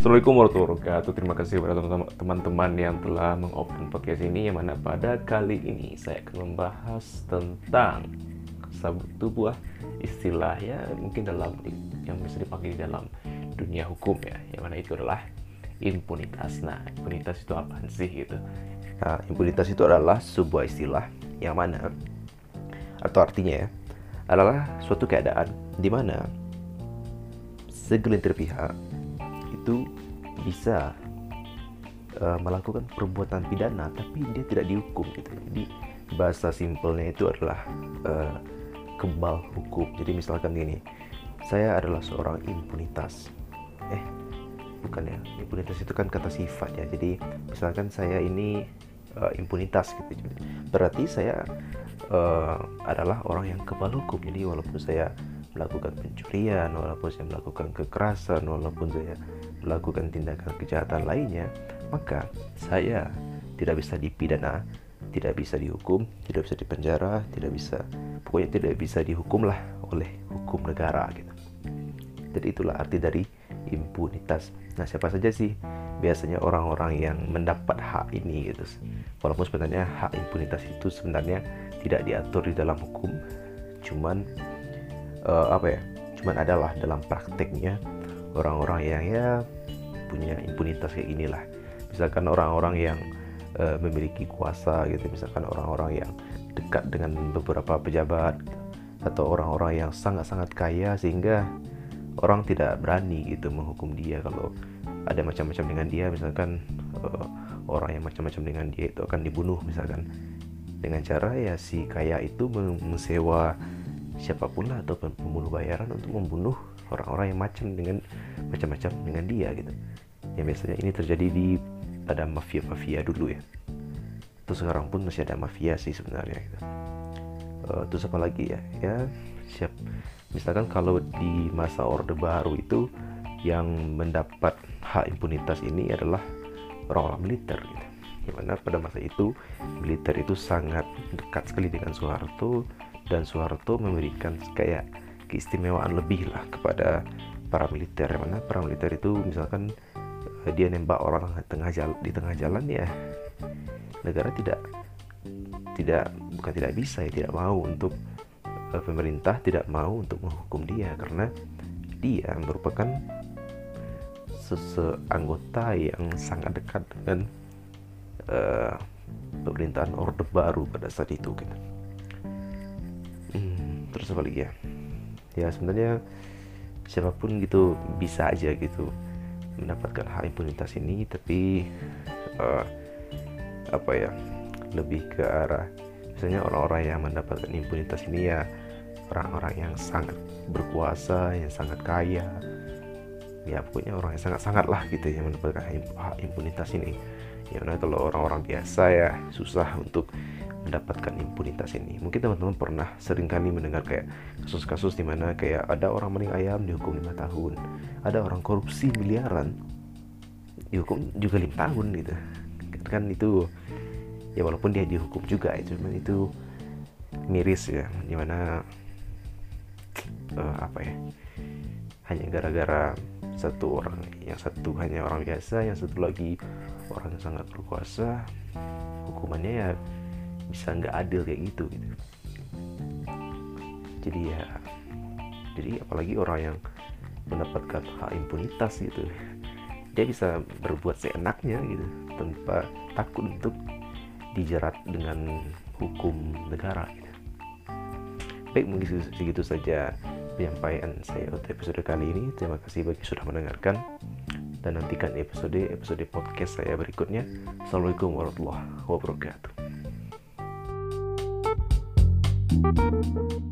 Assalamualaikum warahmatullahi wabarakatuh. Terima kasih kepada teman-teman yang telah mengopen podcast ini yang mana pada kali ini saya akan membahas tentang sebuah istilah ya mungkin dalam yang bisa dipakai dalam dunia hukum ya yang mana itu adalah impunitas. Nah, impunitas itu apa sih gitu? Nah, impunitas itu adalah sebuah istilah yang mana atau artinya ya adalah suatu keadaan di mana segelintir pihak itu bisa uh, melakukan perbuatan pidana tapi dia tidak dihukum gitu. Jadi bahasa simpelnya itu adalah uh, kebal hukum. Jadi misalkan gini saya adalah seorang impunitas. Eh bukan ya? Impunitas itu kan kata sifat ya. Jadi misalkan saya ini uh, impunitas gitu. Berarti saya uh, adalah orang yang kebal hukum. Jadi walaupun saya melakukan pencurian walaupun saya melakukan kekerasan walaupun saya melakukan tindakan kejahatan lainnya, maka saya tidak bisa dipidana, tidak bisa dihukum, tidak bisa dipenjara, tidak bisa pokoknya tidak bisa dihukumlah oleh hukum negara gitu. Jadi itulah arti dari impunitas. Nah, siapa saja sih biasanya orang-orang yang mendapat hak ini gitu. Walaupun sebenarnya hak impunitas itu sebenarnya tidak diatur di dalam hukum, cuman uh, apa ya? Cuman adalah dalam prakteknya orang-orang yang ya punya impunitas kayak inilah misalkan orang-orang yang uh, memiliki kuasa gitu misalkan orang-orang yang dekat dengan beberapa pejabat atau orang-orang yang sangat-sangat kaya sehingga orang tidak berani gitu menghukum dia. Kalau ada macam-macam dengan dia misalkan uh, orang yang macam-macam dengan dia itu akan dibunuh misalkan. Dengan cara ya si kaya itu mensewa siapa pun lah atau pembunuh bayaran untuk membunuh orang-orang yang macam dengan macam-macam dengan dia gitu. Yang biasanya ini terjadi di ada mafia-mafia dulu ya. Terus sekarang pun masih ada mafia sih sebenarnya gitu. uh, terus apa lagi ya? Ya siap. Misalkan kalau di masa orde baru itu yang mendapat hak impunitas ini adalah orang-orang militer gitu. Di mana pada masa itu militer itu sangat dekat sekali dengan Soeharto dan Soeharto memberikan kayak keistimewaan lebih lah kepada para militer mana para militer itu misalkan eh, dia nembak orang tengah jalan di tengah jalan ya negara tidak tidak bukan tidak bisa ya tidak mau untuk uh, pemerintah tidak mau untuk menghukum dia karena dia merupakan seseanggota yang sangat dekat dengan uh, pemerintahan orde baru pada saat itu gitu. Hmm, terus apa lagi ya? Ya sebenarnya siapa pun gitu bisa aja gitu mendapatkan hak impunitas ini tapi uh, apa ya lebih ke arah misalnya orang-orang yang mendapatkan impunitas ini ya orang-orang yang sangat berkuasa yang sangat kaya ya pokoknya orang yang sangat-sangat lah gitu yang mendapatkan hak impunitas ini. Ya kalau orang-orang biasa ya susah untuk mendapatkan impunitas ini. Mungkin teman-teman pernah sering kali mendengar kayak kasus-kasus di mana kayak ada orang maling ayam dihukum lima tahun, ada orang korupsi miliaran dihukum juga lima tahun gitu. Kan itu ya walaupun dia dihukum juga itu cuman itu miris ya di mana uh, eh, apa ya hanya gara-gara satu orang yang satu hanya orang biasa yang satu lagi orang yang sangat berkuasa hukumannya ya bisa nggak adil kayak gitu gitu. Jadi ya jadi apalagi orang yang mendapatkan hak impunitas gitu. Dia bisa berbuat seenaknya gitu tanpa takut untuk dijerat dengan hukum negara gitu. baik mungkin segitu saja penyampaian saya untuk episode kali ini. Terima kasih bagi sudah mendengarkan. Dan nantikan episode episode podcast saya berikutnya. Assalamualaikum warahmatullahi wabarakatuh Música